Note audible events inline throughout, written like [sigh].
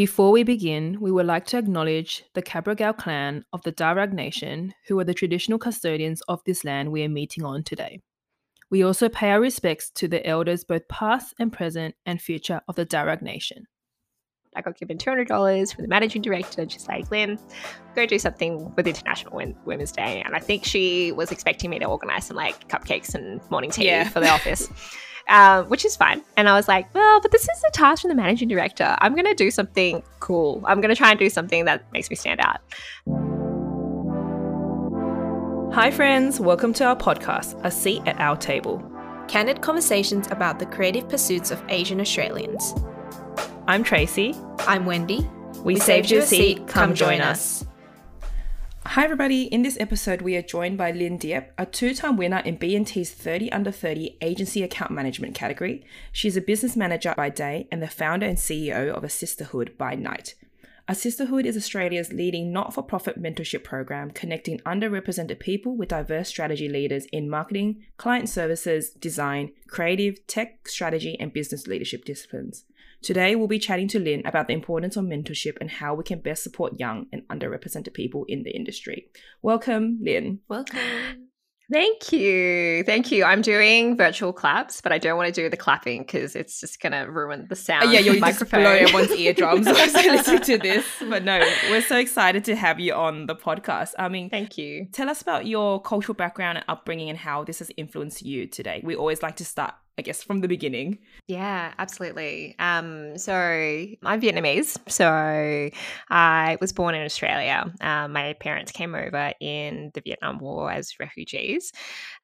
Before we begin, we would like to acknowledge the Cabrogal clan of the Darug Nation, who are the traditional custodians of this land we are meeting on today. We also pay our respects to the elders, both past and present and future, of the Darug Nation. I got given $200 from the managing director. She's like, Linh, go do something with International Women's Day. And I think she was expecting me to organize some like cupcakes and morning tea yeah. for the office. [laughs] Um, which is fine. And I was like, well, but this is a task from the managing director. I'm going to do something cool. I'm going to try and do something that makes me stand out. Hi, friends. Welcome to our podcast, A Seat at Our Table. Candid conversations about the creative pursuits of Asian Australians. I'm Tracy. I'm Wendy. We, we saved, saved you a seat. Come, Come join us. Hi, everybody. In this episode, we are joined by Linh Diep, a two time winner in B&T's 30 Under 30 Agency Account Management category. She's a business manager by day and the founder and CEO of Assisterhood by night. Assisterhood is Australia's leading not for profit mentorship program connecting underrepresented people with diverse strategy leaders in marketing, client services, design, creative, tech, strategy, and business leadership disciplines. Today, we'll be chatting to Linh about the importance of mentorship and how we can best support young and underrepresented people in the industry. Welcome, Linh. Welcome. Thank you. Thank you. I'm doing virtual claps, but I don't want to do the clapping because it's just going to ruin the sound. Oh, yeah, you'll just blow everyone's eardrums [laughs] [laughs] as they listen to this. But no, we're so excited to have you on the podcast. I mean, thank you. Tell us about your cultural background and upbringing and how this has influenced you today. We always like to start I guess, from the beginning. Yeah, absolutely. Um, so I'm Vietnamese. So I was born in Australia. Um, my parents came over in the Vietnam War as refugees.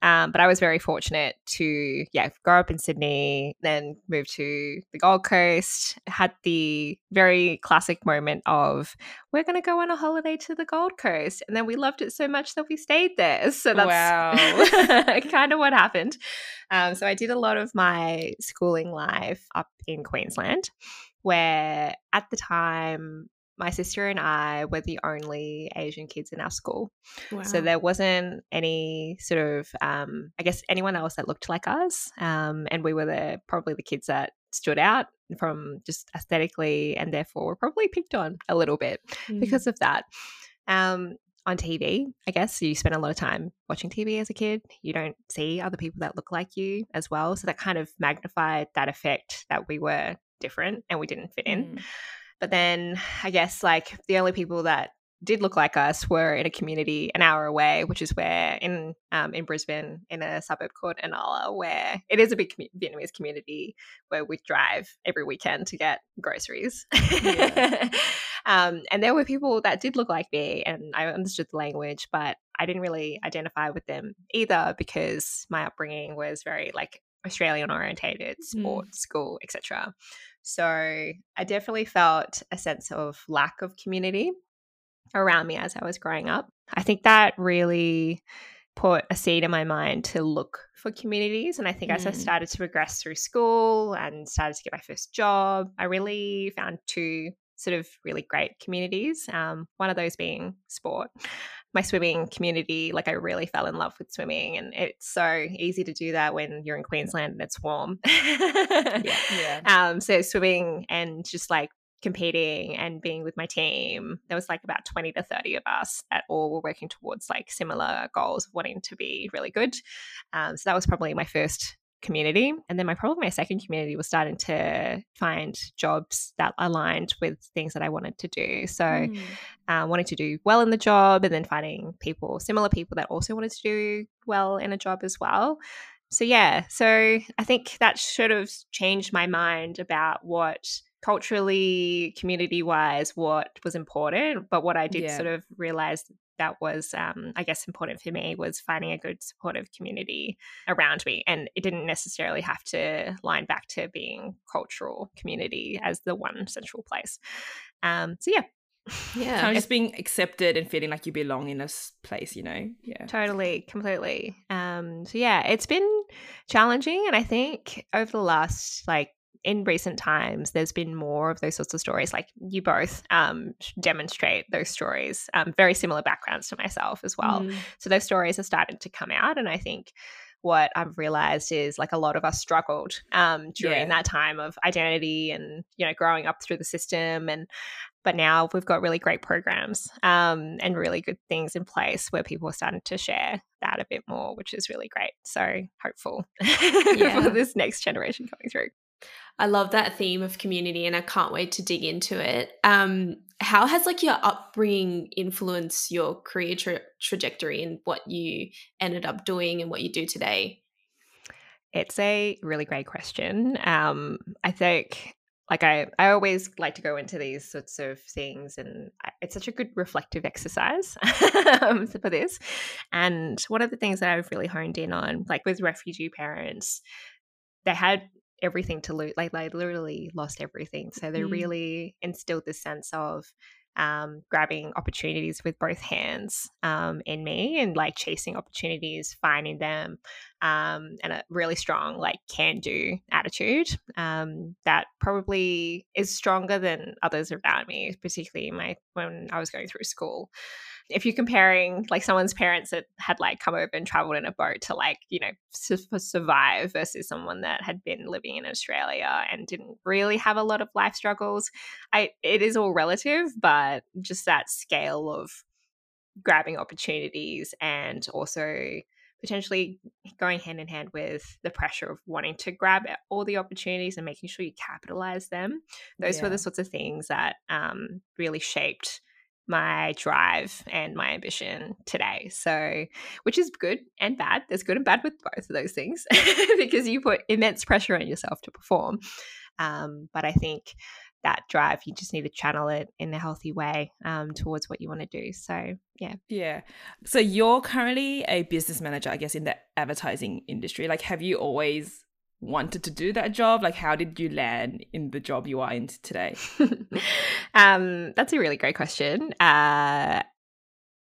Um, but I was very fortunate to, yeah, grow up in Sydney, then move to the Gold Coast, had the very classic moment of, we're going to go on a holiday to the Gold Coast. And then we loved it so much that we stayed there. [laughs] So that's wow. [laughs] kind of what happened. Um, so I did a lot of my schooling life up in Queensland, where at the time, my sister and I were the only Asian kids in our school. Wow. So there wasn't any sort of, um, I guess, anyone else that looked like us. Um, and we were the probably the kids that stood out from just aesthetically and therefore were probably picked on a little bit mm. because of that. Um, on TV, I guess you spend a lot of time watching TV as a kid. You don't see other people that look like you as well. So that kind of magnified that effect that we were different and we didn't fit in. Mm. But then I guess like the only people that did look like us were in a community an hour away, which is where in um, in Brisbane, in a suburb called Inala, where it is a big com- Vietnamese community where we drive every weekend to get groceries. Yeah. [laughs] [laughs] um, and there were people that did look like me, and I understood the language, but I didn't really identify with them either because my upbringing was very like Australian orientated, mm. sports, mm. school, etc. So I definitely felt a sense of lack of community around me as I was growing up. I think that really put a seed in my mind to look for communities. And I think mm. as I mm. started to progress through school and started to get my first job, I really found two sort of really great communities. Um, one of those being sport. My swimming community, like I really fell in love with swimming, and it's so easy to do that when you're in Queensland and it's warm. yeah, yeah. [laughs] Um, so swimming and just like competing and being with my team, there was like about 20 to 30 of us that all were working towards like similar goals of wanting to be really good. Um, so that was probably my first community. And then my probably my second community was starting to find jobs that aligned with things that I wanted to do. So mm. uh, wanting to do well in the job and then finding people, similar people that also wanted to do well in a job as well. So yeah, so I think that should have changed my mind about what culturally, community wise, what was important. But what I did yeah. sort of realize that was, um, I guess, important for me was finding a good supportive community around me. And it didn't necessarily have to line back to being cultural community as the one central place. Um, so, yeah. [laughs] Yeah. Kind of just being accepted and feeling like you belong in this place, you know? Yeah. Totally, completely. Um, so, yeah, it's been challenging. And I think over the last like in recent times, there's been more of those sorts of stories. Like you both um, demonstrate those stories, um, very similar backgrounds to myself as well. Mm. So those stories are starting to come out, and I think what I've realized is like a lot of us struggled um, during Yeah. that time of identity and you know growing up through the system and but now we've got really great programs um, and really good things in place where people are starting to share that a bit more, which is really great. So hopeful [laughs] Yeah. for this next generation coming through. I love that theme of community and I can't wait to dig into it. Um, how has like your upbringing influenced your career tra- trajectory and what you ended up doing and what you do today? It's a really great question. Um, I think, like, I, I always like to go into these sorts of things, and I- it's such a good reflective exercise [laughs] um, for this. And one of the things that I've really honed in on, like with refugee parents, they had everything to lose. Like, they literally lost everything. So they Mm. really instilled this sense of um, grabbing opportunities with both hands um, in me and like chasing opportunities, finding them, um, and a really strong like can do attitude um, that probably is stronger than others around me, particularly my when I was going through school. If you're comparing like someone's parents that had like come over and traveled in a boat to like you know su- survive versus someone that had been living in Australia and didn't really have a lot of life struggles, I it is all relative, but just that scale of grabbing opportunities and also potentially going hand in hand with the pressure of wanting to grab all the opportunities and making sure you capitalize them. Those were the sorts of things that um, really shaped my drive and my ambition today. So, which is good and bad. There's good and bad with both of those things [laughs] because you put immense pressure on yourself to perform. Um, but I think that drive, you just need to channel it in a healthy way um, towards what you want to do. So, yeah. Yeah. So you're currently a business manager, I guess, in the advertising industry. Like, have you always wanted to do that job? Like, how did you land in the job you are in today? [laughs] um, that's a really great question. Uh,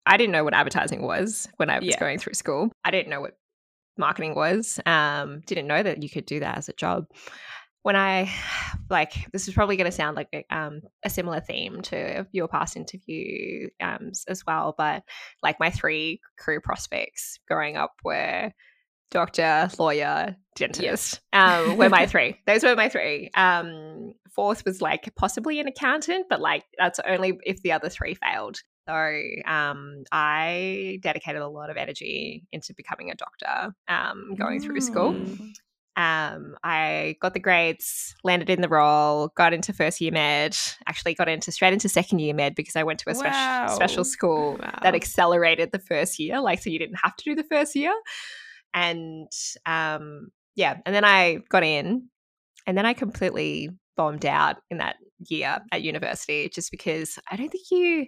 I didn't know what advertising was when I was Yeah. going through school. I didn't know what marketing was. Um, didn't know that you could do that as a job. When I [sighs] like, this is probably going to sound like a, um, a similar theme to your past interview um, as well, but like my three career prospects growing up were doctor, lawyer, dentist. Um, were my three. [laughs] Those were my three. Um, fourth was like possibly an accountant, but like that's only if the other three failed. So um, I dedicated a lot of energy into becoming a doctor um, going through school. Mm. Um, I got the grades, landed in the role, got into first year med, actually got into straight into second year med because I went to a Wow. special school Wow. that accelerated the first year, like so you didn't have to do the first year. And um, yeah, and then I got in, and then I completely bombed out in that year at university just because I don't think you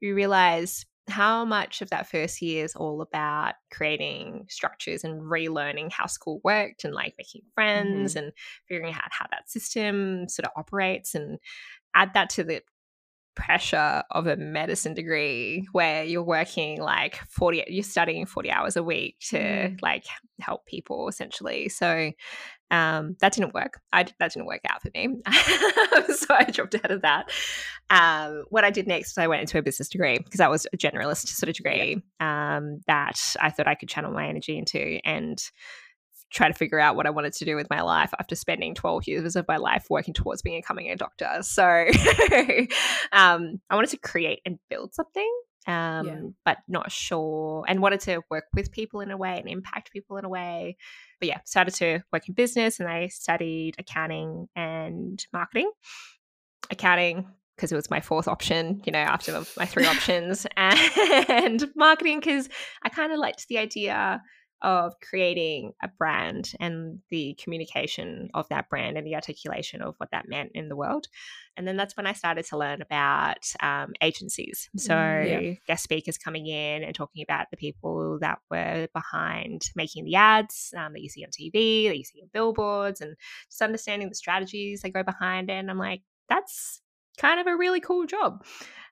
you realize how much of that first year is all about creating structures and relearning how school worked and like making friends and figuring out how that system sort of operates and add that to the pressure of a medicine degree where you're working like 40 you're studying 40 hours a week to Mm. like help people essentially. So um that didn't work. I that didn't work out for me. [laughs] So i dropped out of that. Um what i did next was i went into a business degree because that was a generalist sort of degree um that i thought i could channel my energy into. And try to figure out what I wanted to do with my life after spending 12 years of my life working towards becoming a doctor. So [laughs] um, I wanted to create and build something, um, Yeah. but not sure, and wanted to work with people in a way and impact people in a way. But yeah, started to work in business and I studied accounting and marketing. Accounting, because it was my fourth option, you know, after my three [laughs] options, [laughs] and marketing, because I kind of liked the idea of creating a brand and the communication of that brand and the articulation of what that meant in the world. And then that's when I started to learn about um, agencies. So, Mm, yeah. guest speakers coming in and talking about the people that were behind making the ads um, that you see on TV, that you see on billboards, and just understanding the strategies that go behind it. And I'm like, that's kind of a really cool job.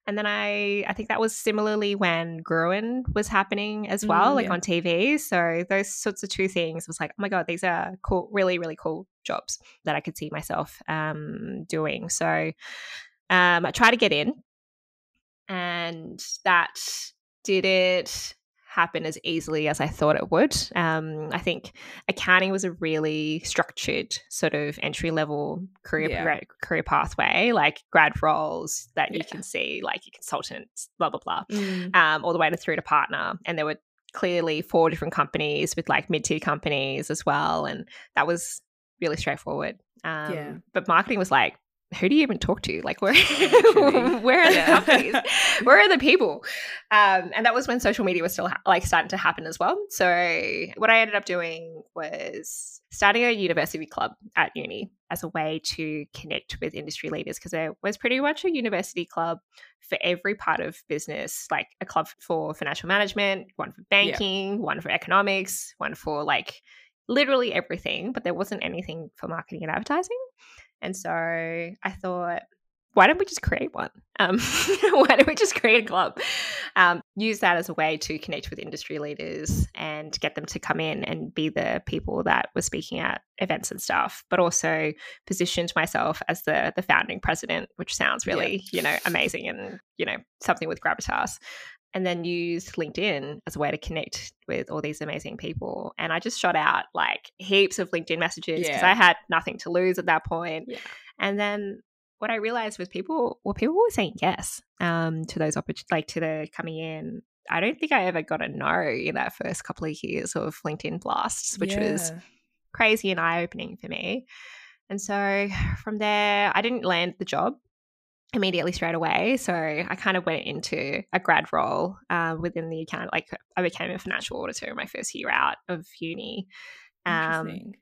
And then I, I think that was similarly when Gruen was happening as well, Mm, like yeah. on TV. So those sorts of two things was like, oh my god, these are cool, really, really cool jobs that I could see myself um, doing. So um, I tried to get in, and that did it happen as easily as I thought it would. Um, I think accounting was a really structured sort of entry level career Yeah. career pathway, like grad roles that you can see, like your consultants, blah blah blah, Mm. um, all the way to through to partner. And there were clearly four different companies with like mid tier companies as well, and that was really straightforward. Um, Yeah. But marketing was like. Who do you even talk to? Like, where, [laughs] where are the Yeah. companies? where are the [laughs] people? Um, and that was when social media was still ha- like starting to happen as well. So what I ended up doing was starting a university club at uni as a way to connect with industry leaders because there was pretty much a university club for every part of business, like a club for financial management, one for banking, one for economics, one for like literally everything, but there wasn't anything for marketing and advertising. And so I thought, why don't we just create one? Um, [laughs] why don't we just create a club? Um, use that as a way to connect with industry leaders and get them to come in and be the people that were speaking at events and stuff, but also positioned myself as the the founding president, which sounds Yeah. really, you know, amazing and, you know, something with gravitas. And then used LinkedIn as a way to connect with all these amazing people. And I just shot out like heaps of LinkedIn messages because Yeah. I had nothing to lose at that point. Yeah. And then what I realized was people, well, people were saying yes um, to those opportunities, like to the coming in. I don't think I ever got a no in that first couple of years of LinkedIn blasts, which was crazy and eye opening for me. And so [sighs] from there, I didn't land the job immediately straight away. So I kind of went into a grad role uh, within the account. Like I became a financial auditor in my first year out of uni. Um,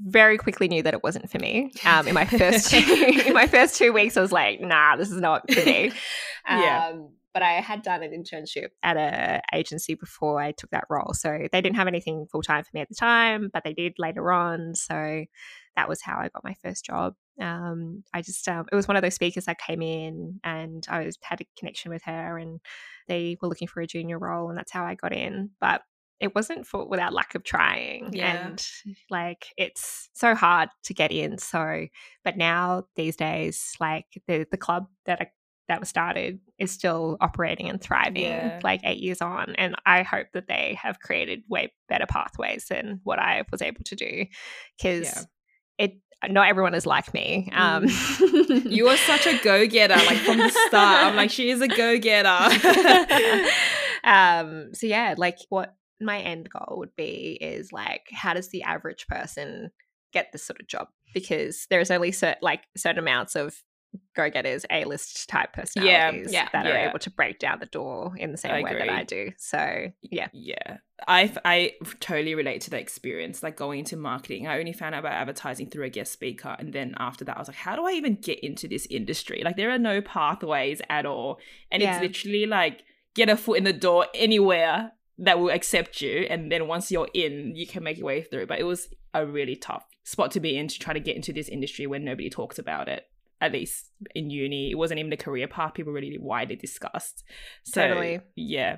very quickly knew that it wasn't for me. Um, in my first [laughs] in my first two weeks, I was like, "Nah, this is not for me." [laughs] Yeah. Um, but I had done an internship at a agency before I took that role, so they didn't have anything full time for me at the time, but they did later on. So that was how I got my first job. Um, I just um, it was one of those speakers that came in, and I was had a connection with her, and they were looking for a junior role, and that's how I got in. But it wasn't for without lack of trying Yeah. and like it's so hard to get in so but now these days like the the club that I, that was started is still operating and thriving Yeah. like 8 years on and I hope that they have created way better pathways than what I was able to do cuz Yeah. it not everyone is like me um [laughs] You are such a go getter, like from the start. I'm like, she is a go getter. [laughs] um so yeah like what my end goal would be is like how does the average person get this sort of job because there's only certain like certain amounts of go-getters a-list type personalities yeah, that are able to break down the door in the same I way that i do so yeah Yeah, I I totally relate to the experience. Like going into marketing, I only found out about advertising through a guest speaker, and then after that, I was like, how do I even get into this industry? Like there are no pathways at all, and Yeah. it's literally like get a foot in the door anywhere that will accept you, and then once you're in, you can make your way through. But it was a really tough spot to be in to try to get into this industry when nobody talks about it. At least in uni, it wasn't even a career path people really widely discussed. So, Totally. Yeah,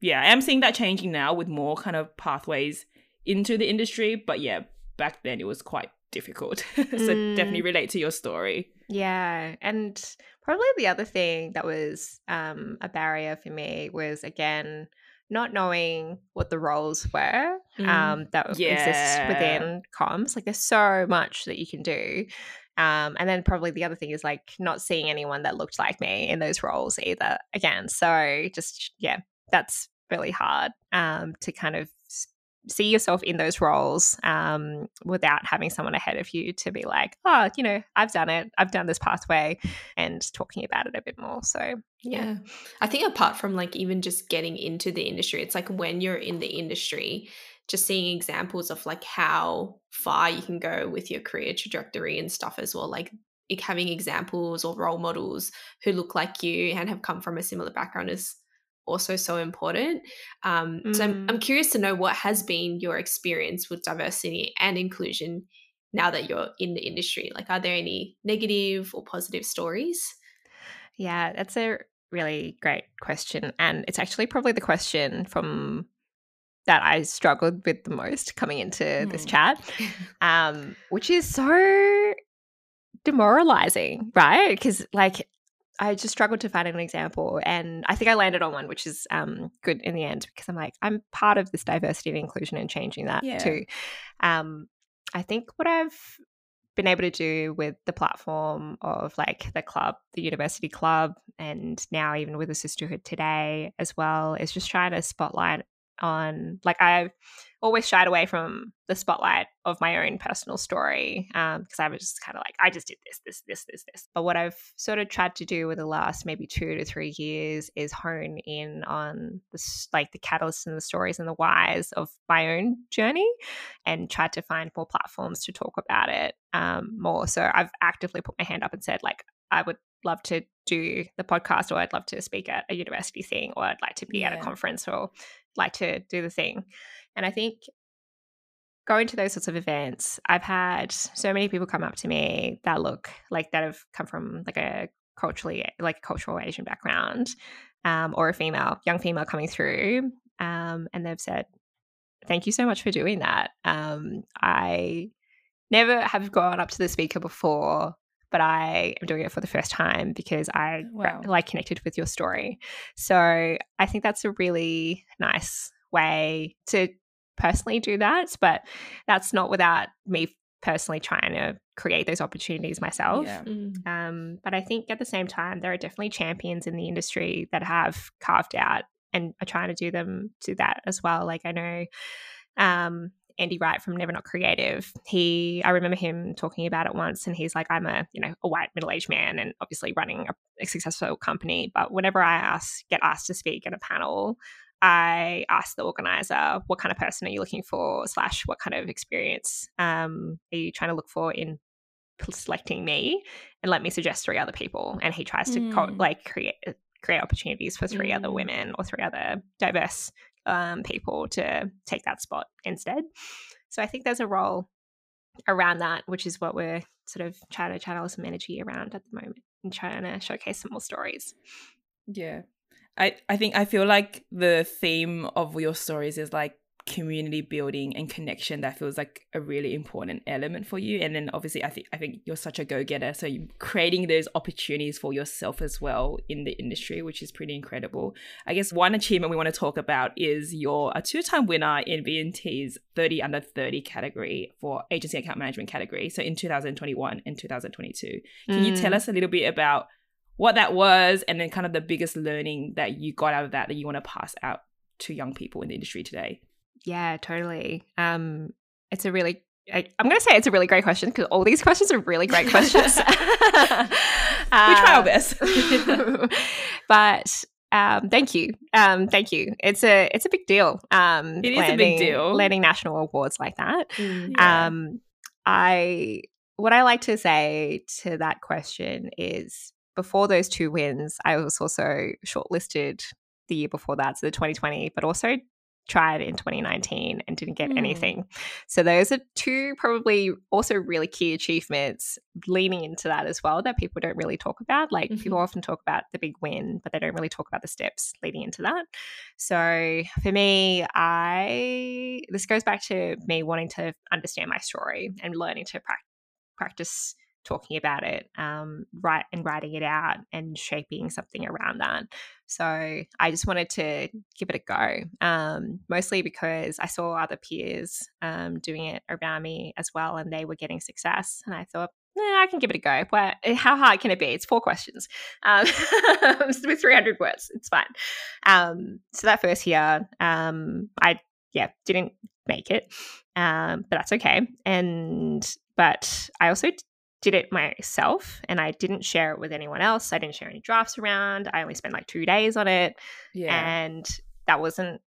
yeah, I am seeing that changing now with more kind of pathways into the industry. But yeah, back then it was quite difficult. [laughs] so Mm. definitely relate to your story. Yeah, and probably the other thing that was um, a barrier for me was again not knowing what the roles were Mm. um, that exist within comms. Like, there's so much that you can do. Um, and then probably the other thing is like not seeing anyone that looked like me in those roles either. Again, so just yeah, that's really hard um, to kind of see yourself in those roles um, without having someone ahead of you to be like, oh, you know, I've done it, I've done this pathway, and talking about it a bit more. So Yeah. I think apart from like even just getting into the industry, it's like when you're in the industry, just seeing examples of like how far you can go with your career trajectory and stuff as well. Like having examples or role models who look like you and have come from a similar background is also so important. Um, So I'm, Mm. I'm curious to know what has been your experience with diversity and inclusion now that you're in the industry. Like, are there any negative or positive stories? Yeah, that's a really great question. And it's actually probably the question from that I struggled with the most coming into this Hmm. chat, [laughs] um, which is so demoralizing, right? Because, like, I just struggled to find an example, and I think I landed on one, which is um, good in the end because I'm like I'm part of this diversity and inclusion and changing that Yeah. too. Um, I think what I've been able to do with the platform of like the club, the university club, and now even with the sisterhood today as well, is just trying to spotlight on like I've always shied away from the spotlight of my own personal story because I was just kind of like I just did this, this, this, this, this. But what I've sort of tried to do with the last maybe two to three years is hone in on this like the catalysts and the stories and the whys of my own journey and tried to find more platforms to talk about it um, more. So I've actively put my hand up and said like I would love to do the podcast or I'd love to speak at a university thing or I'd like to be at a conference or like to do the thing. And I think going to those sorts of events, I've had so many people come up to me that look like that have come from like a culturally like a cultural Asian background, um, or a female, young female coming through. Um, and they've said, Thank you so much for doing that. Um, I never have gone up to the speaker before, but I am doing it for the first time because I Wow. like connected with your story. So I think that's a really nice way to personally do that, but that's not without me personally trying to create those opportunities myself. Yeah. Mm. Um, but I think at the same time, there are definitely champions in the industry that have carved out and are trying to do them to that as well. Like I know um, Andy Wright from Never Not Creative. He, I remember him talking about it once, and he's like, "I'm a you know a white middle aged man, and obviously running a, a successful company. But whenever I ask get asked to speak at a panel." I ask the organizer, what kind of person are you looking for, slash, what kind of experience um, are you trying to look for in selecting me and let me suggest three other people and he tries to co- Mm. like create create opportunities for three other Mm. women or three other diverse um, people to take that spot instead so i think there's a role around that which is what we're sort of trying to channel some energy around at the moment and trying to showcase some more stories Yeah. I, I think I feel like the theme of your stories is like community building and connection that feels like a really important element for you and then obviously I think I think you're such a go-getter so you're creating those opportunities for yourself as well in the industry which is pretty incredible. I guess one achievement we want to talk about is you're a two-time winner in B&T's 30 under 30 category for agency account management category so in 2021 and 2022. Can you tell Mm. us a little bit about what that was and then kind of the biggest learning that you got out of that that you want to pass out to young people in the industry today? Yeah, totally. Um, it's a really, I, I'm going to say it's a really great question because all these questions are really great questions. we [laughs] [laughs] we try our best. [laughs] but um, thank you, um, thank you. It's a it's a big deal. Um, It is a big deal. Landing national awards like that. Mm. Yeah. Um, I what I like to say to that question is before those two wins, I was also shortlisted the year before that, so the 2020, but also tried in 2019 and didn't get Hmm. anything. So those are two probably also really key achievements leaning into that as well that people don't really talk about. Like people Mhm. often talk about the big win, but they don't really talk about the steps leading into that. So for me, I this goes back to me wanting to understand my story and learning to prac practice talking about it, um, write and writing it out and shaping something around that. So I just wanted to give it a go, um, mostly because I saw other peers um, doing it around me as well, and they were getting success, and I thought. Nah, I can give it a go. But how hard can it be? It's four questions um, [laughs] with 300 words. It's fine. Um, so that first year, um, I yeah didn't make it, um, but that's okay. And but I also did it myself, and I didn't share it with anyone else. I didn't share any drafts around. I only spent like two days on it, Yeah. and that wasn't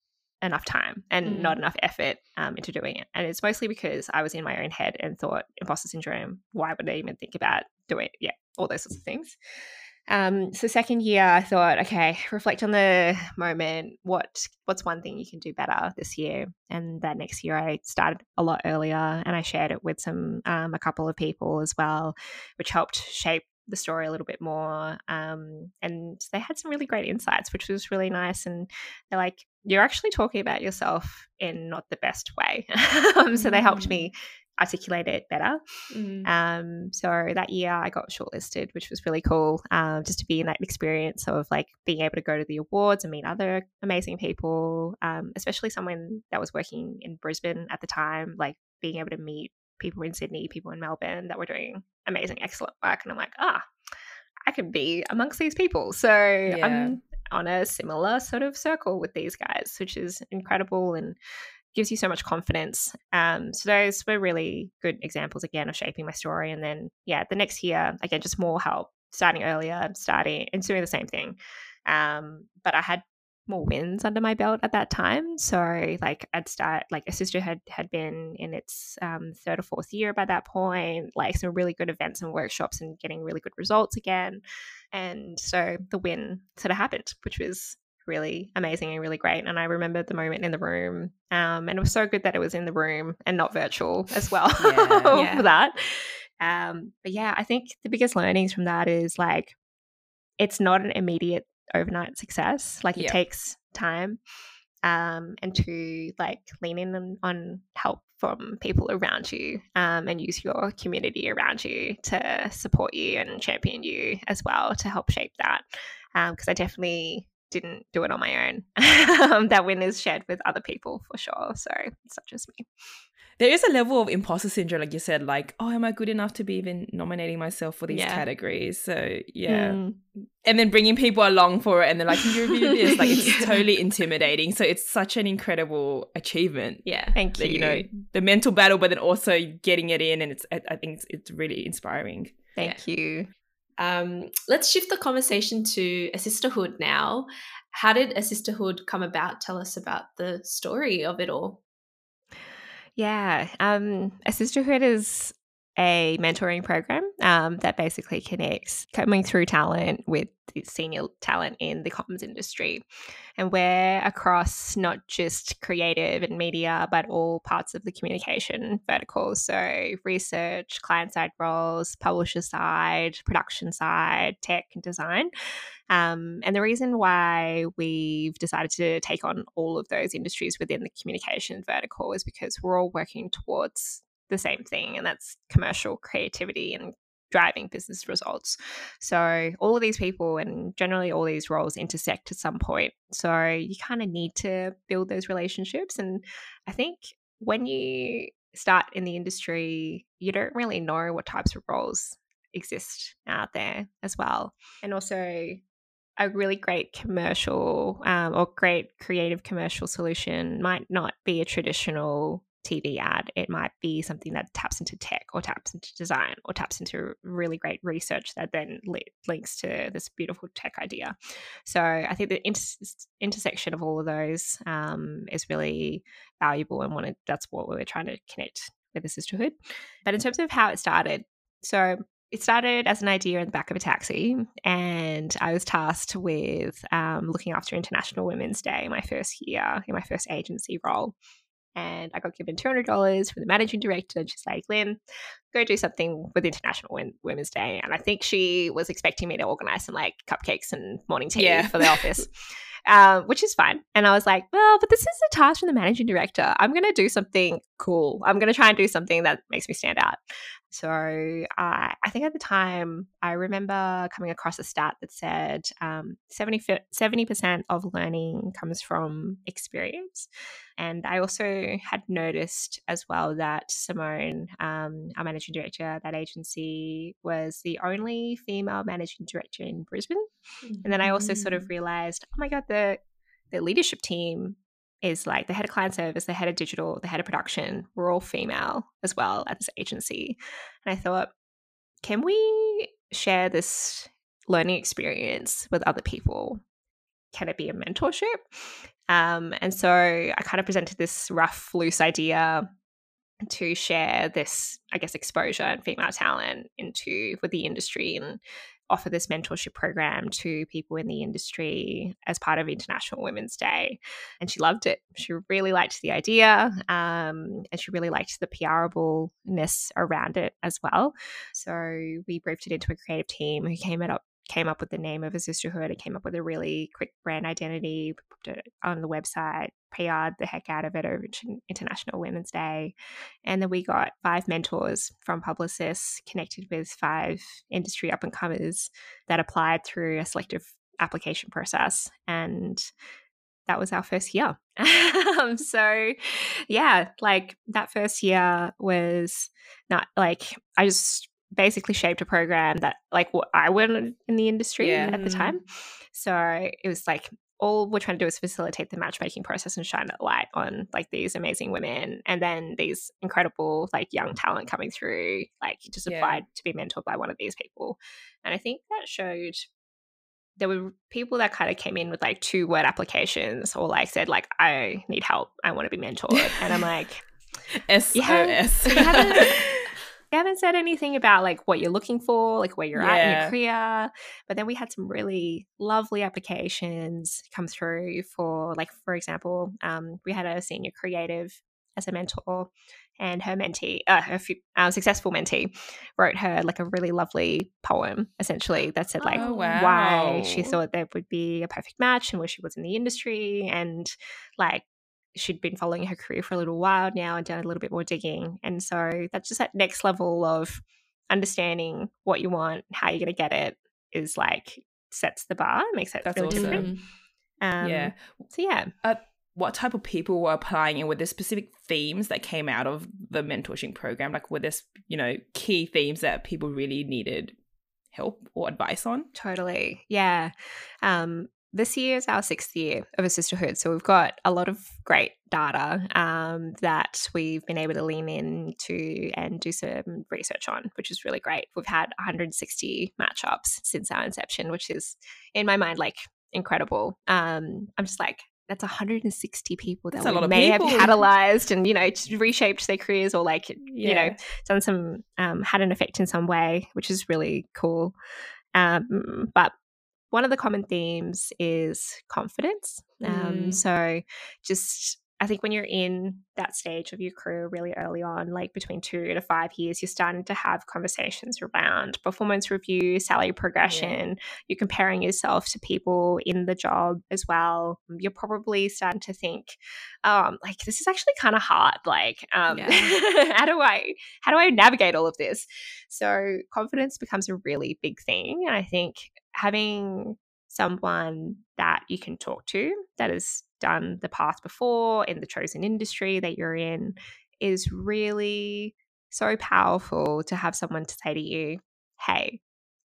enough time and Mm. not enough effort um, into doing it. And it's mostly because I was in my own head and thought imposter syndrome. Why would I even think about doing it? Yeah, all those sorts of things. Um, so second year, I thought, okay, reflect on the moment. What what's one thing you can do better this year? And that next year, I started a lot earlier, and I shared it with some um, a couple of people as well, which helped shape the story a little bit more. Um, and they had some really great insights, which was really nice. And they're like, you're actually talking about yourself in not the best way. [laughs] um, so they helped me articulate it better. Mm. Um, so that year I got shortlisted, which was really cool. Um, just to be in that experience of like being able to go to the awards and meet other amazing people, um, especially someone that was working in Brisbane at the time, like being able to meet people in Sydney, people in Melbourne that were doing amazing, excellent work. And I'm like, ah, I could be amongst these people. So Yeah. I'm on a similar sort of circle with these guys, which is incredible and gives you so much confidence. Um, so those were really good examples again of shaping my story. And then yeah, the next year again, just more help starting earlier, starting and doing the same thing. Um, but I had more wins under my belt at that time. So like I'd start like Assisterhood had been in its um, third or fourth year by that point, like some really good events and workshops and getting really good results again. And so the win sort of happened, which was really amazing and really great. And I remember the moment in the room. Um, and it was so good that it was in the room and not virtual as well Yeah. [laughs] Yeah. for that. Um, but yeah, I think the biggest learnings from that is like it's not an immediate overnight success. Like it Yeah. takes time. Um, and to like lean in on, on help from people around you um, and use your community around you to support you and champion you as well to help shape that. Because I definitely didn't do it on my own. [laughs] Um, that win is shared with other people for sure. So it's not just me. There is a level of imposter syndrome, like you said, like, oh, am I good enough to be even nominating myself for these Yeah. categories? So yeah, Mm. and then bringing people along for it, and they're like, can you review this? Like, [laughs] it's totally intimidating. So it's such an incredible achievement. Yeah. Thank you. That, you know, the mental battle, but then also getting it in, and it's I I think it's, it's really inspiring. Thank you. Um, let's shift the conversation to Assisterhood now. How did Assisterhood come about? Tell us about the story of it all. Yeah. Um, Assisterhood is a mentoring program um, that basically connects coming through talent with senior talent in the comms industry. And we're across not just creative and media, but all parts of the communication verticals. So, research, client side roles, publisher side, production side, tech and design. Um, and the reason why we've decided to take on all of those industries within the communication vertical is because we're all working towards the same thing, and that's commercial creativity and driving business results. So, all of these people and generally all these roles intersect at some point. So, you kind of need to build those relationships. And I think when you start in the industry, you don't really know what types of roles exist out there as well. And also, a really great commercial um, or great creative commercial solution might not be a traditional TV ad. It might be something that taps into tech or taps into design or taps into really great research that then li- links to this beautiful tech idea. So I think the inter- intersection of all of those um, is really valuable and wanted, that's what we were trying to connect with the sisterhood. But in terms of how it started, so it started as an idea in the back of a taxi, and I was tasked with um, looking after International Women's Day my first year in my first agency role. And I got given $200 from the managing director. She's like, Linh, go do something with International Women's Day. And I think she was expecting me to organize some like cupcakes and morning tea Yeah. for the office. [laughs] Um, which is fine. And I was like, well, but this is a task from the managing director. I'm going to do something cool. I'm going to try and do something that makes me stand out. So I I think at the time, I remember coming across a stat that said um, 70, 70% of learning comes from experience. And I also had noticed as well that Simone, um, our managing director at that agency, was the only female managing director in Brisbane. And then I also sort of realized, oh my God, the, the leadership team is like the head of client service, the head of digital, the head of production. We're all female as well at this agency. And I thought, can we share this learning experience with other people? Can it be a mentorship? Um, and so I kind of presented this rough, loose idea to share this, I guess, exposure and female talent into with the industry and offer this mentorship program to people in the industry as part of International Women's Day. And she loved it. She really liked the idea um, and she really liked the PRableness around it as well. So we briefed it into a creative team who came up came up with the name of Assisterhood. It came up with a really quick brand identity, put it on the website, PR'd the heck out of it over International Women's Day. And then we got five mentors from publicists, connected with five industry up and comers that applied through a selective application process. And that was our first year. [laughs] um, so, yeah, like that first year was not like I just basically shaped a program that like what I wanted in the industry yeah. at the time. Mm. So it was like all we're trying to do is facilitate the matchmaking process and shine a light on like these amazing women and then these incredible like young talent coming through like just yeah. applied to be mentored by one of these people and i think that showed there were people that kind of came in with like two word applications or like said like i need help i want to be mentored and i'm [laughs] like sos you haven't, you [laughs] haven't, you haven't said anything about like what you're looking for like where you're yeah. at in your career but then we had some really lovely applications come through for like for example um, we had a senior creative as a mentor and her mentee, uh, her uh, successful mentee, wrote her like a really lovely poem, essentially that said like oh, wow. why she thought there would be a perfect match and where she was in the industry, and like she'd been following her career for a little while now and done a little bit more digging, and so that's just that next level of understanding what you want, how you're going to get it, is like sets the bar, makes it that's really awesome. different. Um, yeah. So yeah. Uh, what type of people were applying and were there specific themes that came out of the mentorship program like were there you know key themes that people really needed help or advice on totally yeah um this year is our sixth year of Assisterhood so we've got a lot of great data um, that we've been able to lean into and do some research on which is really great we've had 160 matchups since our inception which is in my mind like incredible um, i'm just like that's 160 people that we may people. have catalyzed and you know reshaped their careers or like yeah. you know done some um, had an effect in some way which is really cool um, but one of the common themes is confidence um, mm. so just I think when you're in that stage of your career really early on, like between two to five years, you're starting to have conversations around performance review, salary progression. Yeah. You're comparing yourself to people in the job as well. You're probably starting to think, um, like this is actually kind of hard. Like, um, yeah. [laughs] how do I how do I navigate all of this? So confidence becomes a really big thing, and I think having someone that you can talk to that has done the path before in the chosen industry that you're in is really so powerful to have someone to say to you, Hey,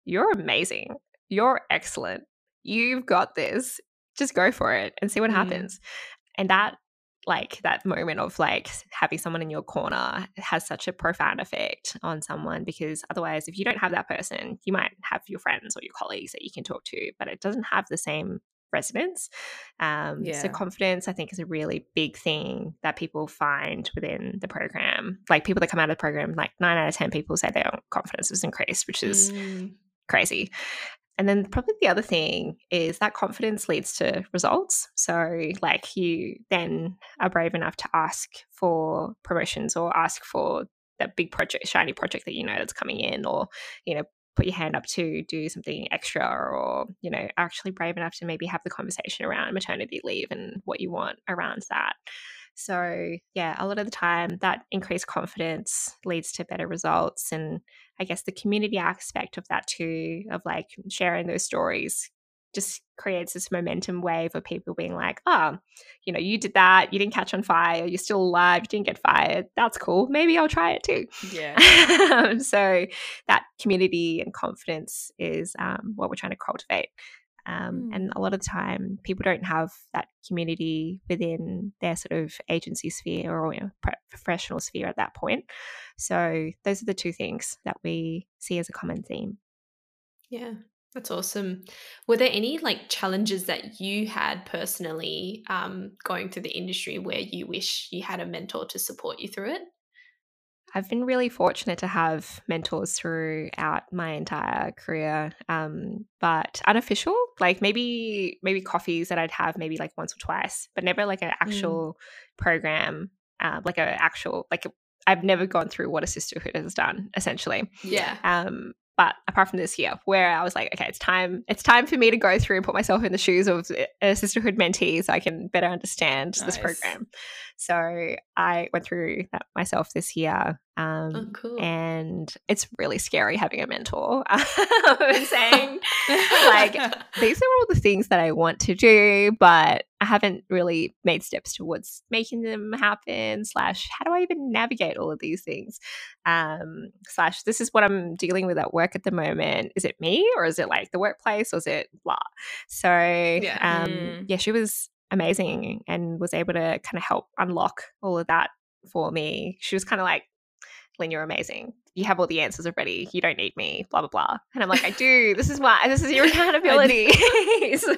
you're amazing. You're excellent. You've got this. Just go for it and see what mm. happens. And that like that moment of like having someone in your corner has such a profound effect on someone because otherwise if you don't have that person you might have your friends or your colleagues that you can talk to but it doesn't have the same resonance um, yeah. so confidence i think is a really big thing that people find within the program like people that come out of the program like 9 out of 10 people say their confidence has increased which is mm. crazy and then probably the other thing is that confidence leads to results. So, like, you then are brave enough to ask for promotions or ask for that big project, shiny project that you know that's coming in, or, you know, put your hand up to do something extra, or, you know, actually brave enough to maybe have the conversation around maternity leave and what you want around that. So, yeah, a lot of the time that increased confidence leads to better results. And I guess the community aspect of that too, of like sharing those stories, just creates this momentum wave of people being like, oh, you know, you did that, you didn't catch on fire, you're still alive, you didn't get fired. That's cool. Maybe I'll try it too. Yeah. [laughs] so that community and confidence is um, what we're trying to cultivate. Um, mm. And a lot of the time, people don't have that community within their sort of agency sphere or you know, professional sphere at that point. So, those are the two things that we see as a common theme. Yeah, that's awesome. Were there any like challenges that you had personally um, going through the industry where you wish you had a mentor to support you through it? I've been really fortunate to have mentors throughout my entire career, um, but unofficial, like maybe maybe coffees that I'd have maybe like once or twice, but never like an actual mm. program, uh, like an actual like i I've never gone through what Assisterhood has done essentially. Yeah. Um, but apart from this year, where I was like, okay, it's time, it's time for me to go through and put myself in the shoes of Assisterhood mentee so I can better understand nice. this program. So I went through that myself this year. Um, oh, cool. And it's really scary having a mentor. [laughs] [laughs] saying, like, these are all the things that I want to do, but I haven't really made steps towards making them happen. Slash, how do I even navigate all of these things? Um, slash, this is what I'm dealing with at work at the moment. Is it me or is it like the workplace or is it blah? So, yeah, um, mm. yeah she was amazing and was able to kind of help unlock all of that for me. She was kind of like, Linh, you're amazing. You have all the answers already. You don't need me, blah, blah, blah. And I'm like, I do. This is why, this is your [laughs] accountability. [laughs] so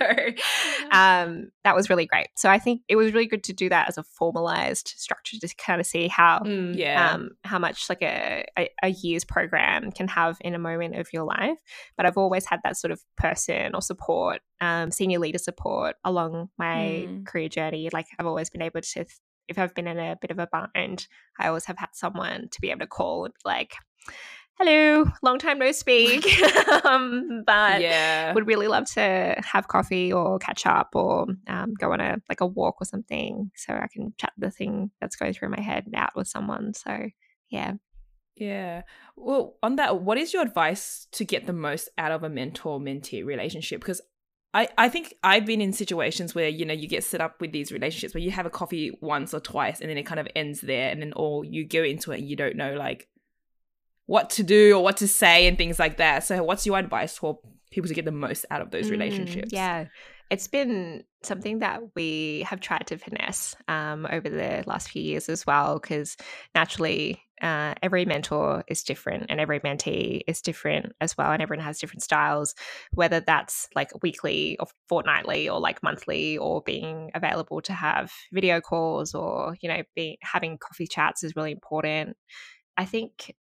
um, that was really great. So I think it was really good to do that as a formalized structure to kind of see how, mm, yeah. um, how much like a, a, a, year's program can have in a moment of your life. But I've always had that sort of person or support, um, senior leader support along my mm. career journey. Like I've always been able to if I've been in a bit of a bind, I always have had someone to be able to call and be like, hello, long time no speak. [laughs] [laughs] um, but yeah. would really love to have coffee or catch up or um, go on a like a walk or something so I can chat the thing that's going through my head out with someone. So yeah. Yeah. Well, on that, what is your advice to get the most out of a mentor mentee relationship? Because I, I think I've been in situations where, you know, you get set up with these relationships where you have a coffee once or twice and then it kind of ends there and then or you go into it and you don't know like what to do or what to say and things like that. So what's your advice for people to get the most out of those mm, relationships? Yeah. It's been something that we have tried to finesse um, over the last few years as well, because naturally, uh, every mentor is different and every mentee is different as well, and everyone has different styles, whether that's like weekly or fortnightly or like monthly or being available to have video calls or, you know, being having coffee chats is really important. I think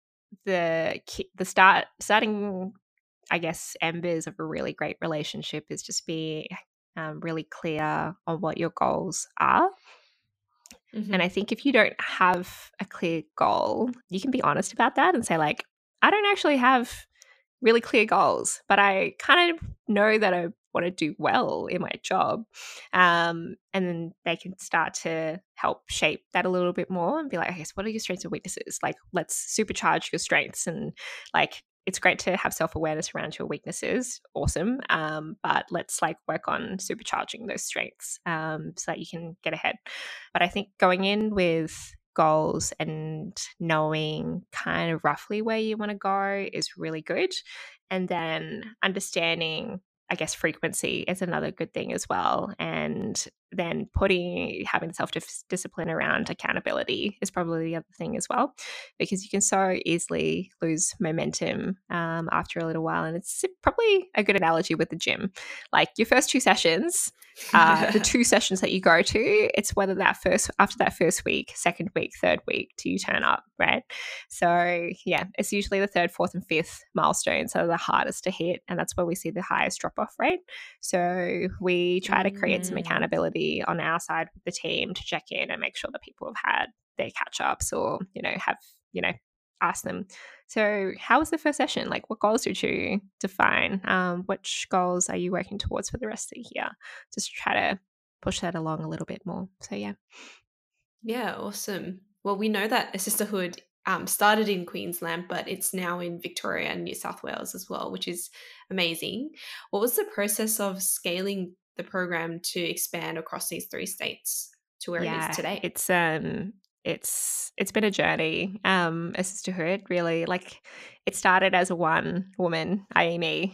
the the start starting I guess embers of a really great relationship is just be um, really clear on what your goals are. Mm-hmm. And I think if you don't have a clear goal, you can be honest about that and say, like, I don't actually have really clear goals, but I kind of know that I want to do well in my job. Um, and then they can start to help shape that a little bit more and be like, okay, so what are your strengths and weaknesses? Like, let's supercharge your strengths and like it's great to have self awareness around your weaknesses. Awesome. Um, but let's like work on supercharging those strengths um, so that you can get ahead. But I think going in with goals and knowing kind of roughly where you want to go is really good. And then understanding I guess frequency is another good thing as well. And then putting having self discipline around accountability is probably the other thing as well, because you can so easily lose momentum um, after a little while. And it's probably a good analogy with the gym. Like your first two sessions, uh, the two sessions that you go to, it's whether that first, after that first week, second week, third week, do you turn up, right? So, yeah, it's usually the third, fourth, and fifth milestones that are the hardest to hit. And that's where we see the highest drop off rate. So, we try to create mm. some accountability on our side with the team to check in and make sure that people have had their catch ups or, you know, have, you know, ask them. So, how was the first session? Like, what goals did you define? Um, which goals are you working towards for the rest of the year? Just try to push that along a little bit more. So, yeah. Yeah, awesome. Well, we know that Assisterhood um, started in Queensland, but it's now in Victoria and New South Wales as well, which is amazing. What was the process of scaling the program to expand across these three states to where yeah, it is today? It's um it's it's been a journey um Assisterhood really like it started as a one woman i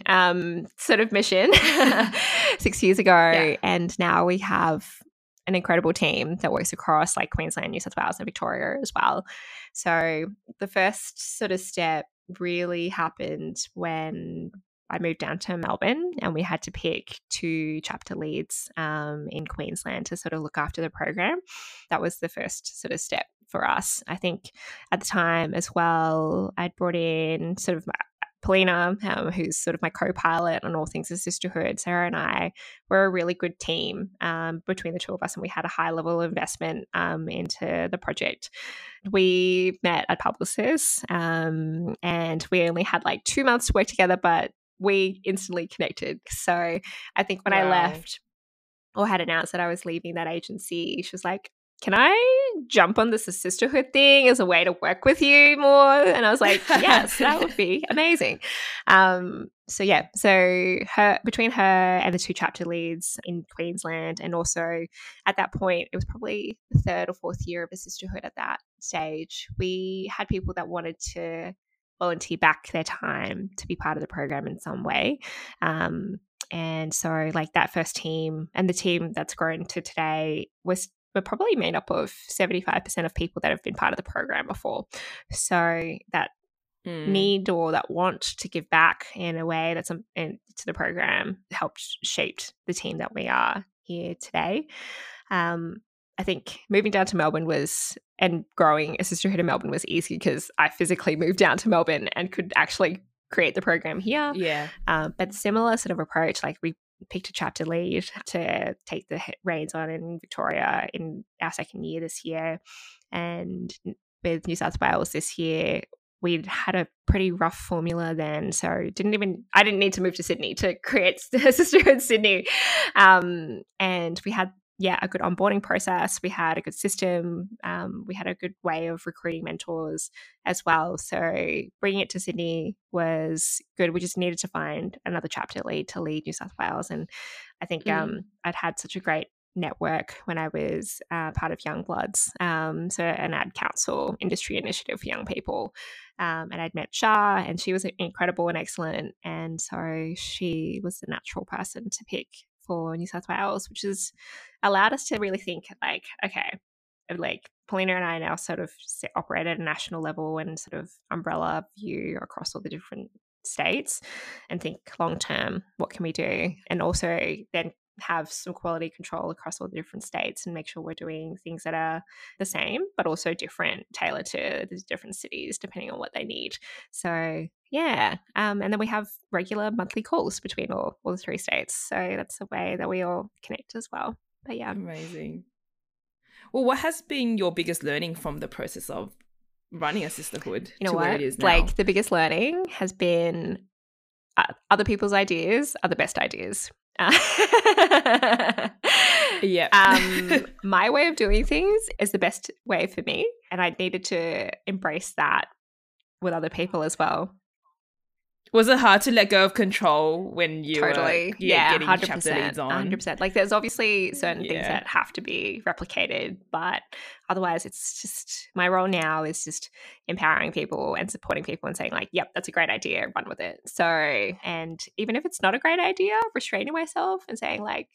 um sort of mission [laughs] six years ago yeah. and now we have an incredible team that works across like queensland new south wales and victoria as well so the first sort of step really happened when I moved down to Melbourne and we had to pick two chapter leads um, in Queensland to sort of look after the program. That was the first sort of step for us. I think at the time as well, I'd brought in sort of Polina, um, who's sort of my co-pilot on all things of sisterhood, Sarah and I were a really good team um, between the two of us, and we had a high level of investment um, into the project. We met at Publicis, um, and we only had like two months to work together, but we instantly connected. So I think when wow. I left or had announced that I was leaving that agency, she was like, can I jump on this sisterhood thing as a way to work with you more? And I was like, yes, that would [laughs] be amazing. Um, so yeah, so her between her and the two chapter leads in Queensland, and also at that point, it was probably the third or fourth year of Assisterhood at that stage. We had people that wanted to volunteer back their time to be part of the program in some way. Um, and so, like that first team and the team that's grown to today was we're probably made up of 75% of people that have been part of the program before. So that mm. need or that want to give back in a way that's um, in, to the program helped shaped the team that we are here today. Um, I think moving down to Melbourne was and growing Assisterhood in Melbourne was easy because I physically moved down to Melbourne and could actually create the program here. Yeah. Um, but similar sort of approach, like we picked a chapter lead to take the reins on in Victoria in our second year this year. And with New South Wales this year, we'd had a pretty rough formula then. So didn't even, I didn't need to move to Sydney to create [laughs] Sisterhood Sydney. Um, and we had yeah, a good onboarding process. We had a good system. Um, we had a good way of recruiting mentors as well. So bringing it to Sydney was good. We just needed to find another chapter lead to lead New South Wales, and I think mm. um, I'd had such a great network when I was uh, part of Young Bloods, um, so an ad council industry initiative for young people. Um, and I'd met Shah, and she was incredible and excellent. And so she was the natural person to pick for New South Wales, which has allowed us to really think like, okay, like Paulina and I now sort of operate at a national level and sort of umbrella view across all the different states and think long term, what can we do? And also then have some quality control across all the different states and make sure we're doing things that are the same but also different tailored to the different cities depending on what they need. So yeah um, and then we have regular monthly calls between all, all the three states so that's a way that we all connect as well. But yeah. Amazing. Well what has been your biggest learning from the process of running Assisterhood you know what? like the biggest learning has been uh, other people's ideas are the best ideas yeah. um, [laughs] my way of doing things is the best way for me. And I needed to embrace that with other people as well. Was it hard to let go of control when you totally were, yeah, percent, hundred percent. Like there's obviously certain yeah. things that have to be replicated, but otherwise, it's just my role now is just empowering people and supporting people and saying like, "Yep, that's a great idea, run with it." So, and even if it's not a great idea, restraining myself and saying like,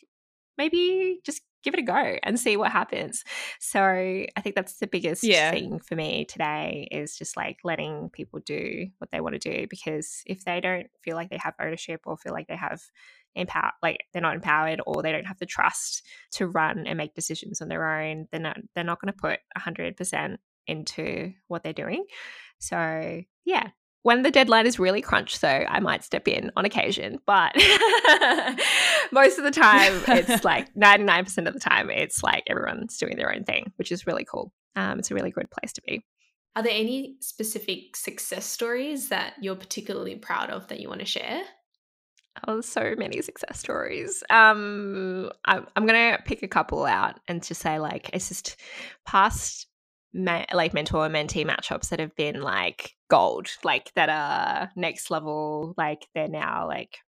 maybe just give it a go and see what happens. So I think that's the biggest yeah. thing for me today is just like letting people do what they want to do because if they don't feel like they have ownership or feel like they have empower like they're not empowered or they don't have the trust to run and make decisions on their own, then they're not, they're not going to put 100% into what they're doing. So, yeah, when the deadline is really crunched, though, I might step in on occasion. But [laughs] most of the time, it's [laughs] like 99% of the time, it's like everyone's doing their own thing, which is really cool. Um, it's a really good place to be. Are there any specific success stories that you're particularly proud of that you want to share? Oh, so many success stories. Um, I'm, I'm gonna pick a couple out and just say like it's just past ma- like mentor mentee matchups that have been like gold, like that are next level, like they're now like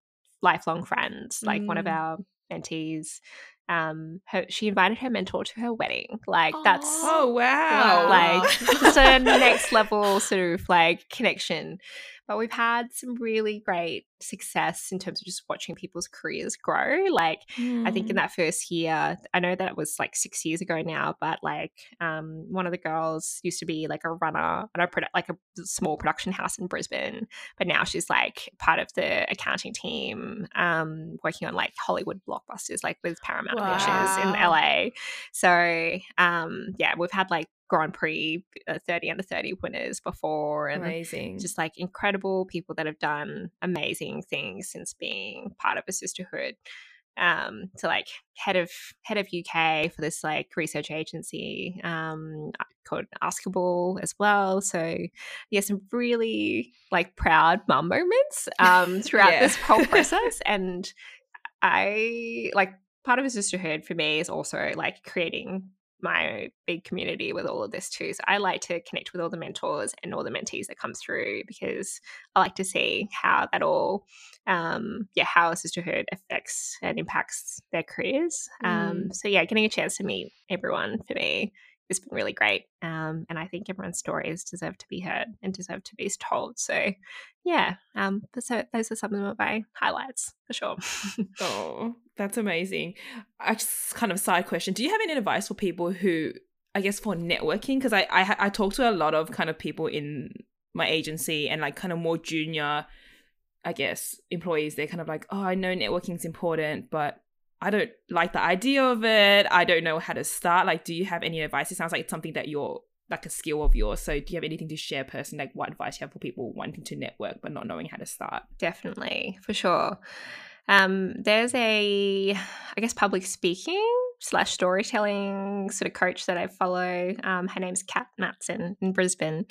lifelong friends. Like mm. one of mm. our mentees, um, her, she invited her mentor to her wedding. Like that's oh wow, like [laughs] just a next level sort of like connection. But we've had some really great success in terms of just watching people's careers grow. Like mm. I think in hmm. that first year, I know that it was like six years ago now, but like um, one of the girls used to be like a runner at a produ- like a small production house in Brisbane, but now she's like part of the accounting team, um, working on like Hollywood blockbusters, like with Paramount wow. Pictures in LA. So um, yeah, we've had like Grand Prix uh, 30 under 30 winners before and Amazing. just like incredible people that have done amazing things since being part of Assisterhood um so like head of head of uk for this like research agency um called askable as well so yeah some really like proud mum moments um [laughs] throughout Yeah. this whole [laughs] process and i like part of Assisterhood for me is also like creating my big community with all of this too. So I like to connect with all the mentors and all the mentees that come through because I like to see how that all, um, yeah, how sisterhood affects and impacts their careers. Um, so yeah, getting a chance to meet everyone for me has been really great. Um, and I think everyone's stories deserve to be heard and deserve to be told. So yeah, um, so those are some of my highlights for sure. [laughs] Oh, that's amazing. I just kind of side question. Do you have any advice for people who, I guess, for networking? Because I, I I talk to a lot of kind of people in my agency and like kind of more junior, I guess, employees. They're kind of like, oh, I know networking is important, but I don't like the idea of it. I don't know how to start. Like, do you have any advice? It sounds like it's something that you're like a skill of yours. So, do you have anything to share, person? Like, what advice you have for people wanting to network but not knowing how to start? Definitely, for sure. Um, there's a, I guess, public speaking slash storytelling sort of coach that I follow. Um, her name's Kat Matson in Brisbane.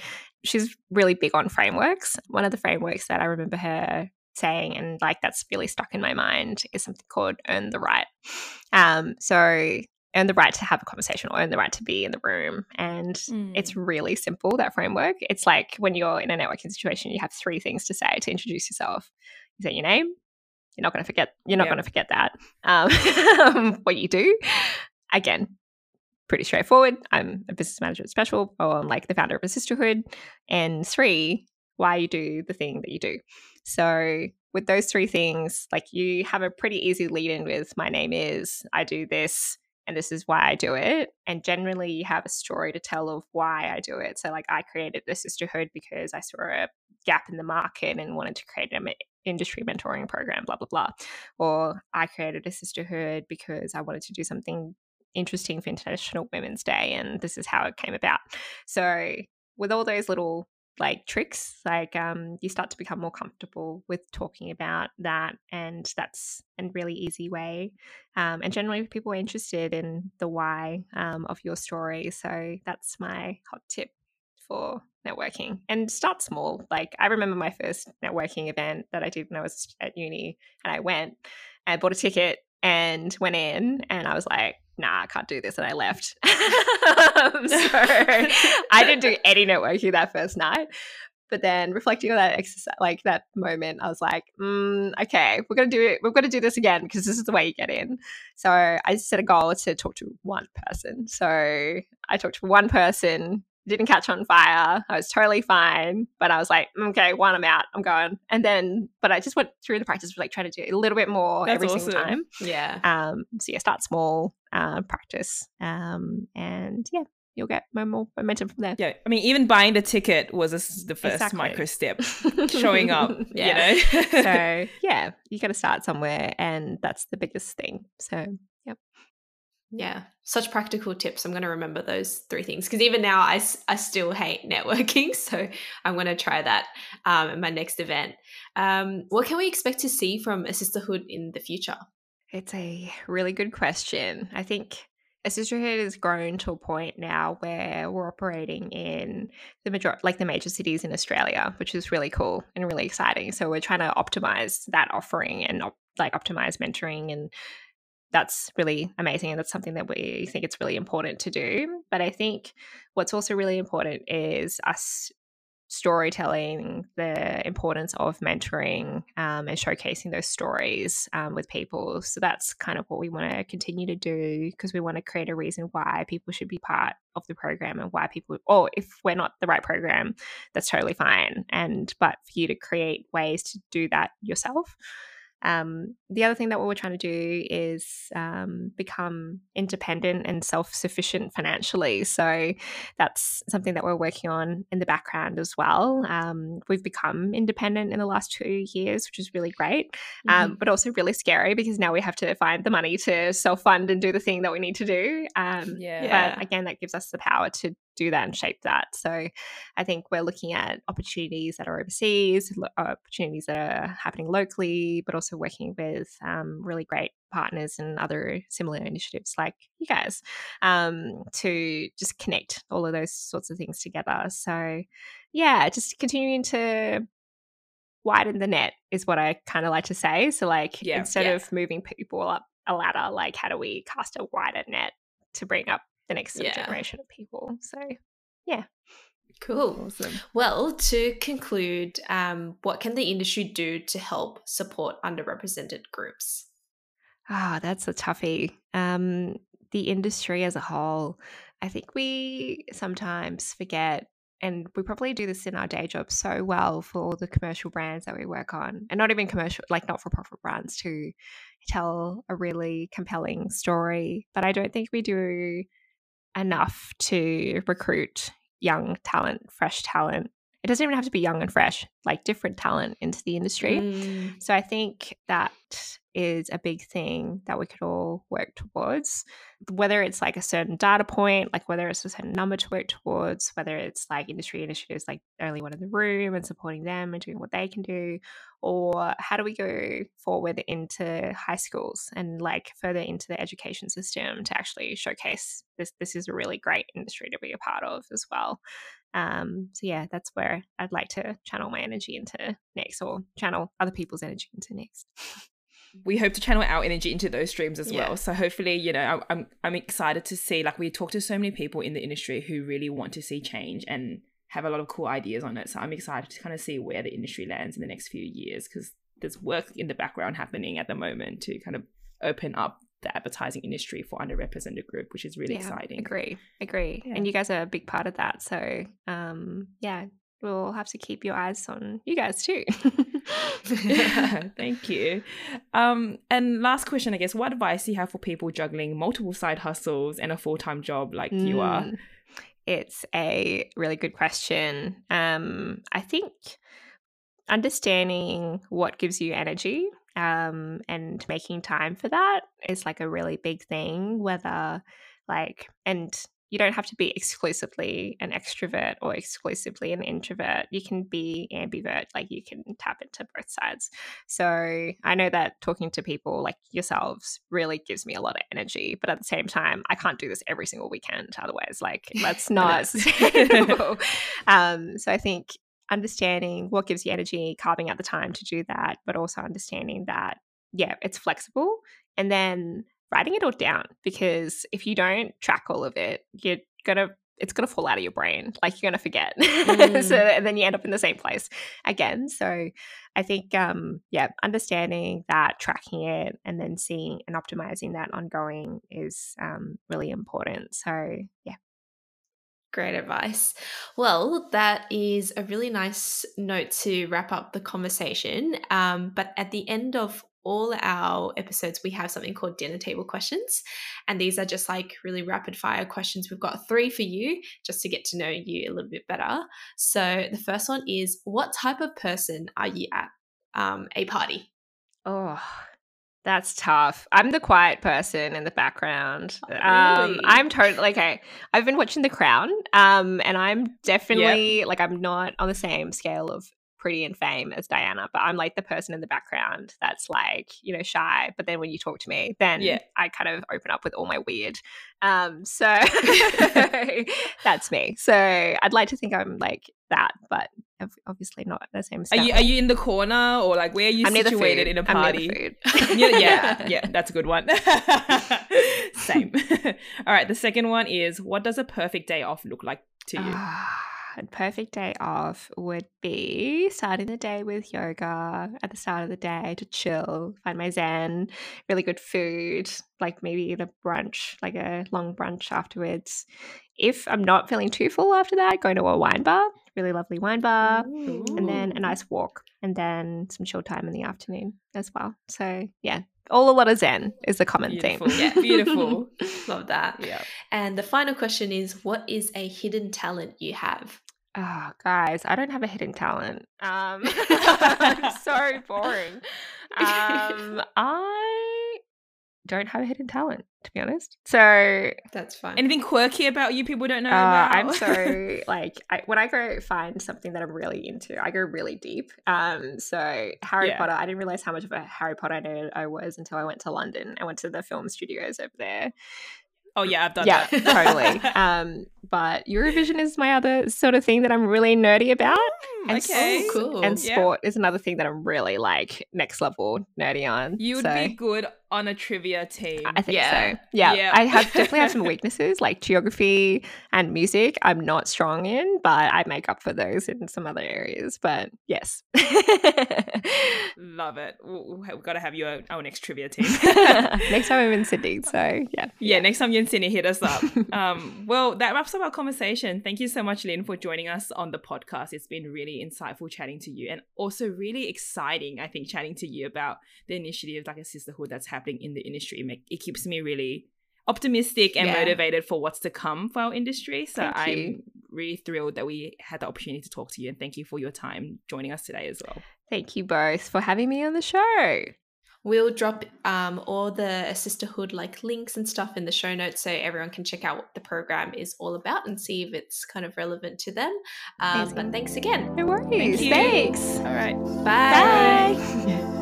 She's really big on frameworks. One of the frameworks that I remember her saying, and like that's really stuck in my mind, is something called earn the right. Um, so earn the right to have a conversation or earn the right to be in the room. And it's really simple, that framework. It's like when you're in a networking situation, you have three things to say to introduce yourself. You say your name, you're not going to forget. You're not going to forget that. Um, [laughs] what you do, again, pretty straightforward. I'm a business manager at Special, or I'm like the founder of Assisterhood. And three, why you do the thing that you do. So with those three things, like you have a pretty easy lead in with my name is, I do this, and this is why I do it. And generally, you have a story to tell of why I do it. So, like, I created the sisterhood because I saw a gap in the market and wanted to create an industry mentoring program, blah, blah, blah. Or I created Assisterhood because I wanted to do something interesting for International Women's Day, and this is how it came about. So, with all those little like tricks like um you start to become more comfortable with talking about that and that's a really easy way um, and generally people are interested in the why um, of your story so that's my hot tip for networking and start small like i remember my first networking event that i did when i was at uni and i went and bought a ticket and went in and i was like nah i can't do this and i left. [laughs] Um, so i didn't do [laughs] any networking that first night but then reflecting on that exercise like that moment i was like mm, okay we're gonna do it we're gonna do this again because this is the way you get in. So i set a goal to talk to one person. So i talked to one person didn't catch on fire i was totally fine but i was like okay one i'm out i'm going and then but i just went through the practice of like trying to do a little bit more That's every single time Yeah. um, so yeah, start small, uh, practice, um, and yeah, you'll get more momentum from there. Yeah, I mean, even buying the ticket was a the first Exactly. micro step. [laughs] Showing up, [laughs] [laughs] yeah. you know. so yeah, you got to start somewhere, and that's the biggest thing. So Yeah, such practical tips. I'm going to remember those three things because even now I, I still hate networking. [laughs] So I'm going to try that um, my next event. Um, what can we expect to see from Assisterhood in the future? it's a really good question. I think Assisterhood has grown to a point now where we're operating in the major like the major cities in Australia, which is really cool and really exciting. So we're trying to optimize that offering and op- like optimize mentoring and that's really amazing and that's something that we think it's really important to do. But I think what's also really important is us storytelling the importance of mentoring um, and showcasing those stories um, with people. So that's kind of what we want to continue to do because we want to create a reason why people should be part of the program and why people, or if we're not the right program, that's totally fine. And but for you to create ways to do that yourself. Um, the other thing that we're trying to do is um, become independent and self sufficient financially. So that's something that we're working on in the background as well. Um, we've become independent in the last two years, which is really great, um, but also really scary because now we have to find the money to self fund and do the thing that we need to do. Um. Yeah. But again, that gives us the power to do that and shape that. So I think we're looking at opportunities that are overseas, opportunities that are happening locally, but also working with um, really great partners and other similar initiatives like you guys um, to just connect all of those sorts of things together. So yeah, just continuing to widen the net is what I kind of like to say. So like yeah, instead yeah. of moving people up a ladder, like how do we cast a wider net to bring up the next yeah. generation of people? So yeah. Cool. Awesome. Well, to conclude, um, what can the industry do to help support underrepresented groups? Ah, oh, that's a toughie. Um, the industry as a whole, I think we sometimes forget and we probably do this in our day job so well for all the commercial brands that we work on and not even commercial like not for profit brands to tell a really compelling story but i don't think we do enough to recruit young talent fresh talent it doesn't even have to be young and fresh like different talent into the industry mm. so i think that is a big thing that we could all work towards. Whether it's like a certain data point, like whether it's a certain number to work towards, whether it's like industry initiatives like only one in the room and supporting them and doing what they can do, or how do we go forward into high schools and like further into the education system to actually showcase this this is a really great industry to be a part of as well. Um, so yeah, that's where I'd like to channel my energy into next or channel other people's energy into next. we hope to channel our energy into those streams as yeah. well. So hopefully, you know, I'm I'm excited to see like we talk to so many people in the industry who really want to see change and have a lot of cool ideas on it. So I'm excited to kind of see where the industry lands in the next few years because there's work in the background happening at the moment to kind of open up the advertising industry for underrepresented group, which is really yeah, exciting. Agree, agree. Yeah. And you guys are a big part of that. So um, yeah, we'll have to keep your eyes on you guys too. [laughs] [laughs] Thank you. Um, and last question, I guess, what advice do you have for people juggling multiple side hustles and a full time job like mm, you are? Mm, it's a really good question. Um, I think understanding what gives you energy um, and making time for that is like a really big thing, whether like, and you don't have to be exclusively an extrovert or exclusively an introvert. You can be ambivert, like you can tap into both sides. So I know that talking to people like yourselves really gives me a lot of energy, but at the same time, I can't do this every single weekend. Otherwise, like [laughs] that's not [laughs] um, so I think understanding what gives you energy, carving out the time to do that, but also understanding that, yeah, it's flexible. And then writing it all down because if you don't track all of it, you're gonna it's gonna fall out of your brain. Like you're gonna forget. [laughs] Mm. so and then you end up in the same place again. So I think um yeah, understanding that, tracking it, and then seeing and optimizing that ongoing is um really important. So yeah. Great advice. Well, that is a really nice note to wrap up the conversation. Um, but at the end of all our episodes, we have something called dinner table questions. And these are just like really rapid fire questions. We've got three for you just to get to know you a little bit better. So the first one is What type of person are you at um, a party? Oh, that's tough. I'm the quiet person in the background. Oh, um, really? Um, I'm totally okay. I've been watching The Crown, um, and I'm definitely yep. like I'm not on the same scale of pretty and fame as Diana, but I'm like the person in the background that's like, you know, shy. But then when you talk to me, then yeah. I kind of open up with all my weird. Um, so [laughs] [laughs] that's me. So I'd like to think I'm like that, but obviously not the same. Are you are you in the corner or like where are you I'm situated in a party? [laughs] yeah, yeah, yeah, that's a good one. Same. All right, the second one is what does a perfect day off look like to you? A perfect day off would be starting the day with yoga at the start of the day to chill, find my zen, really good food, like maybe a brunch, like a long brunch afterwards. If I'm not feeling too full after that, going to a wine bar, really lovely wine bar, Ooh. and then a nice walk, and then some chill time in the afternoon as well. So, yeah, all a lot of zen is the common beautiful. theme. Yeah, beautiful. [laughs] Love that. Yeah. And the final question is what is a hidden talent you have? Oh, guys, I don't have a hidden talent. Um, [laughs] I'm so boring. Um, [laughs] I don't have a hidden talent, to be honest. So that's fine. Anything quirky about you people don't know uh, about? I'm so [laughs] like I, when I go find something that I'm really into, I go really deep. Um, so Harry Yeah. Potter, I didn't realize how much of a Harry Potter nerd I was until I went to London. I went to the film studios over there. Oh yeah, I've done yeah, that. totally. [laughs] Um, but Eurovision is my other sort of thing that I'm really nerdy about. Hmm, And okay. Oh, cool. And Yeah. sport is another thing that I'm really like next level nerdy on. You would so. be good on a trivia team. I think Yeah. so. Yeah, Yeah. I have definitely have some [laughs] weaknesses like geography and music. I'm not strong in, but I make up for those in some other areas. But yes, [laughs] Love it. We've got to have you our next trivia team. [laughs] next time I'm in Sydney. So yeah, Yeah, next time you're in Sydney, hit us up. um, well, that wraps up our conversation. Thank you so much, Linh, for joining us on the podcast. It's been really insightful chatting to you and also really exciting, I think, chatting to you about the initiative like Assisterhood that's happening in the industry. It keeps me really optimistic and Yeah. motivated for what's to come for our industry. So Thank I'm you. really thrilled that we had the opportunity to talk to you and thank you for your time joining us today as well. thank you both for having me on the show. We'll drop um, all the sisterhood like links and stuff in the show notes so everyone can check out what the program is all about and see if it's kind of relevant to them. Um, but thanks again. No worries. you. Thanks. All right. Bye. Bye. [laughs]